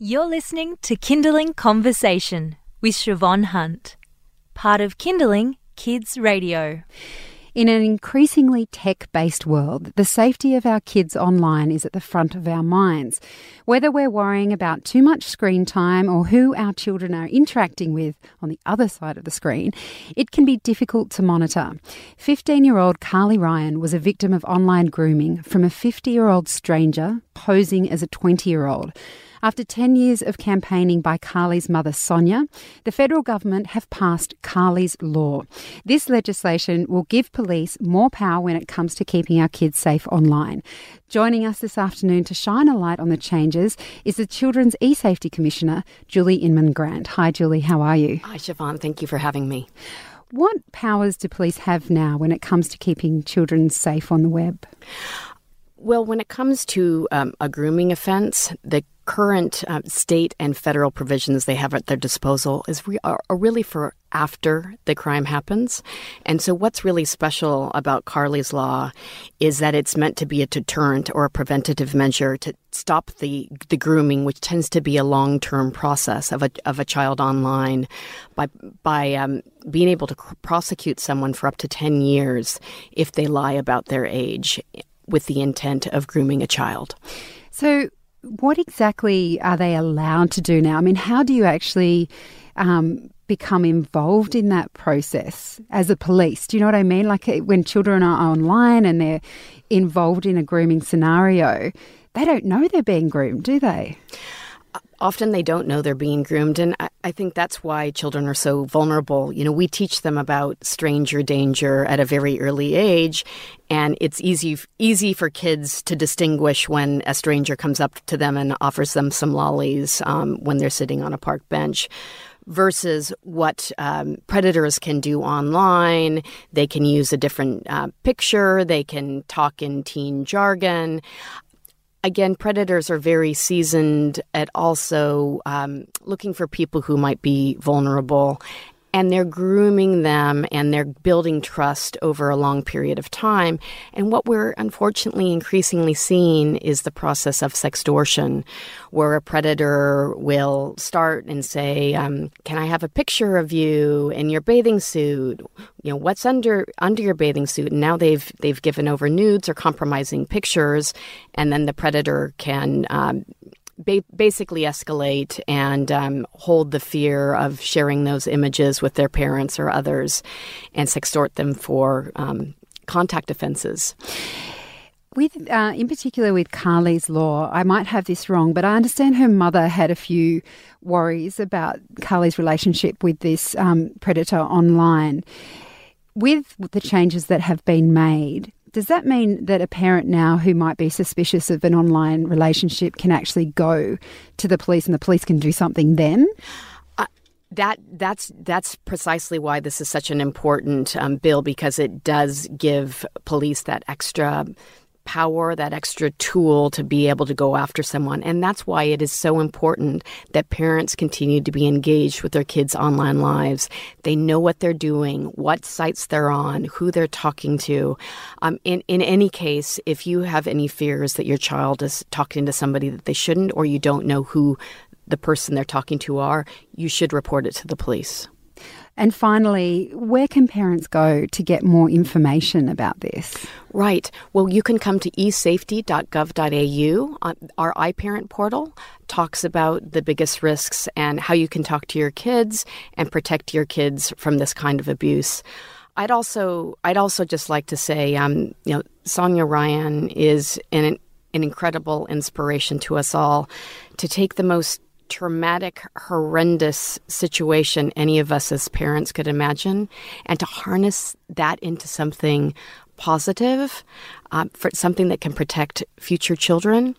You're listening to Kinderling Conversation with Siobhan Hunt, part of Kinderling Kids Radio. In an increasingly tech based world, the safety of our kids online is at the front of our minds. Whether we're worrying about too much screen time or who our children are interacting with on the other side of the screen, it can be difficult to monitor. 15 year old Carly Ryan was a victim of online grooming from a 50 year old stranger posing as a 20 year old. After 10 years of campaigning by Carly's mother, Sonia, the federal government have passed Carly's Law. This legislation will give police more power when it comes to keeping our kids safe online. Joining us this afternoon to shine a light on the changes is the Children's eSafety Commissioner, Julie Inman Grant. Hi, Julie, how are you? Hi, Siobhan. Thank you for having me. What powers do police have now when it comes to keeping children safe on the web? Well, when it comes to um, a grooming offense, the current uh, state and federal provisions they have at their disposal is re- are, really for after the crime happens. And so, what's really special about Carly's law is that it's meant to be a deterrent or a preventative measure to stop the, the grooming, which tends to be a long term process of a, of a child online, by, by um, being able to prosecute someone for up to 10 years if they lie about their age with the intent of grooming a child. So, what exactly are they allowed to do now? I mean, how do you actually um, become involved in that process as a police? Do you know what I mean? Like uh, when children are online and they're involved in a grooming scenario, they don't know they're being groomed, do they? Often they don't know they're being groomed and I, I, think that's why children are so vulnerable. You know we teach them about stranger danger at a very early age and it's easy easy for kids to distinguish when a stranger comes up to them and offers them some lollies um, when they're sitting on a park bench versus what um, predators can do online. They can use a different uh, picture, they can talk in teen jargon again, predators are very seasoned at also um, looking for people who might be vulnerable and they're grooming them and they're building trust over a long period of time. And what we're unfortunately increasingly seeing is the process of sextortion, where a predator will start and say, um, "Can I have a picture of you in your bathing suit? You know, what's under under your bathing suit?" And now they've they've given over nudes or compromising pictures, and then the predator can um, ba- basically escalate and um, hold the fear of sharing those images with their parents or others and extort them for um, contact offenses. With, uh, in particular, with Carly's law, I might have this wrong, but I understand her mother had a few worries about Carly's relationship with this um, predator online. With the changes that have been made, does that mean that a parent now who might be suspicious of an online relationship can actually go to the police and the police can do something then? Uh, that that's that's precisely why this is such an important um, bill because it does give police that extra power, that extra tool to be able to go after someone. And that's why it is so important that parents continue to be engaged with their kids' online lives. They know what they're doing, what sites they're on, who they're talking to. Um, in, in any case, if you have any fears that your child is talking to somebody that they shouldn't, or you don't know who the person they're talking to are, you should report it to the police. And finally, where can parents go to get more information about this? Right. Well, you can come to esafety.gov.au. Our iParent portal talks about the biggest risks and how you can talk to your kids and protect your kids from this kind of abuse. I'd also I'd also just like to say, um, you know, Sonia Ryan is an an incredible inspiration to us all to take the most traumatic, horrendous situation any of us as parents could imagine, and to harness that into something positive, uh, for something that can protect future children.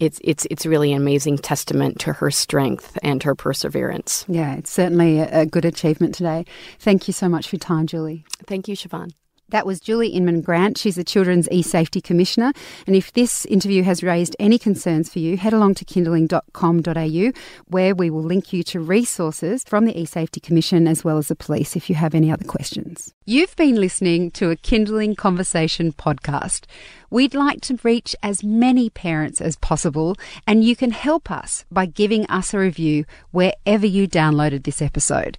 It's it's it's really an amazing testament to her strength and her perseverance. Yeah, it's certainly a, a good achievement today. Thank you so much for your time, Julie. Thank you, Siobhan. That was Julie Inman Grant. She's the Children's eSafety Commissioner. And if this interview has raised any concerns for you, head along to kinderling.com.au where we will link you to resources from the eSafety Commission as well as the police if you have any other questions. You've been listening to a Kinderling Conversation podcast. We'd like to reach as many parents as possible, and you can help us by giving us a review wherever you downloaded this episode.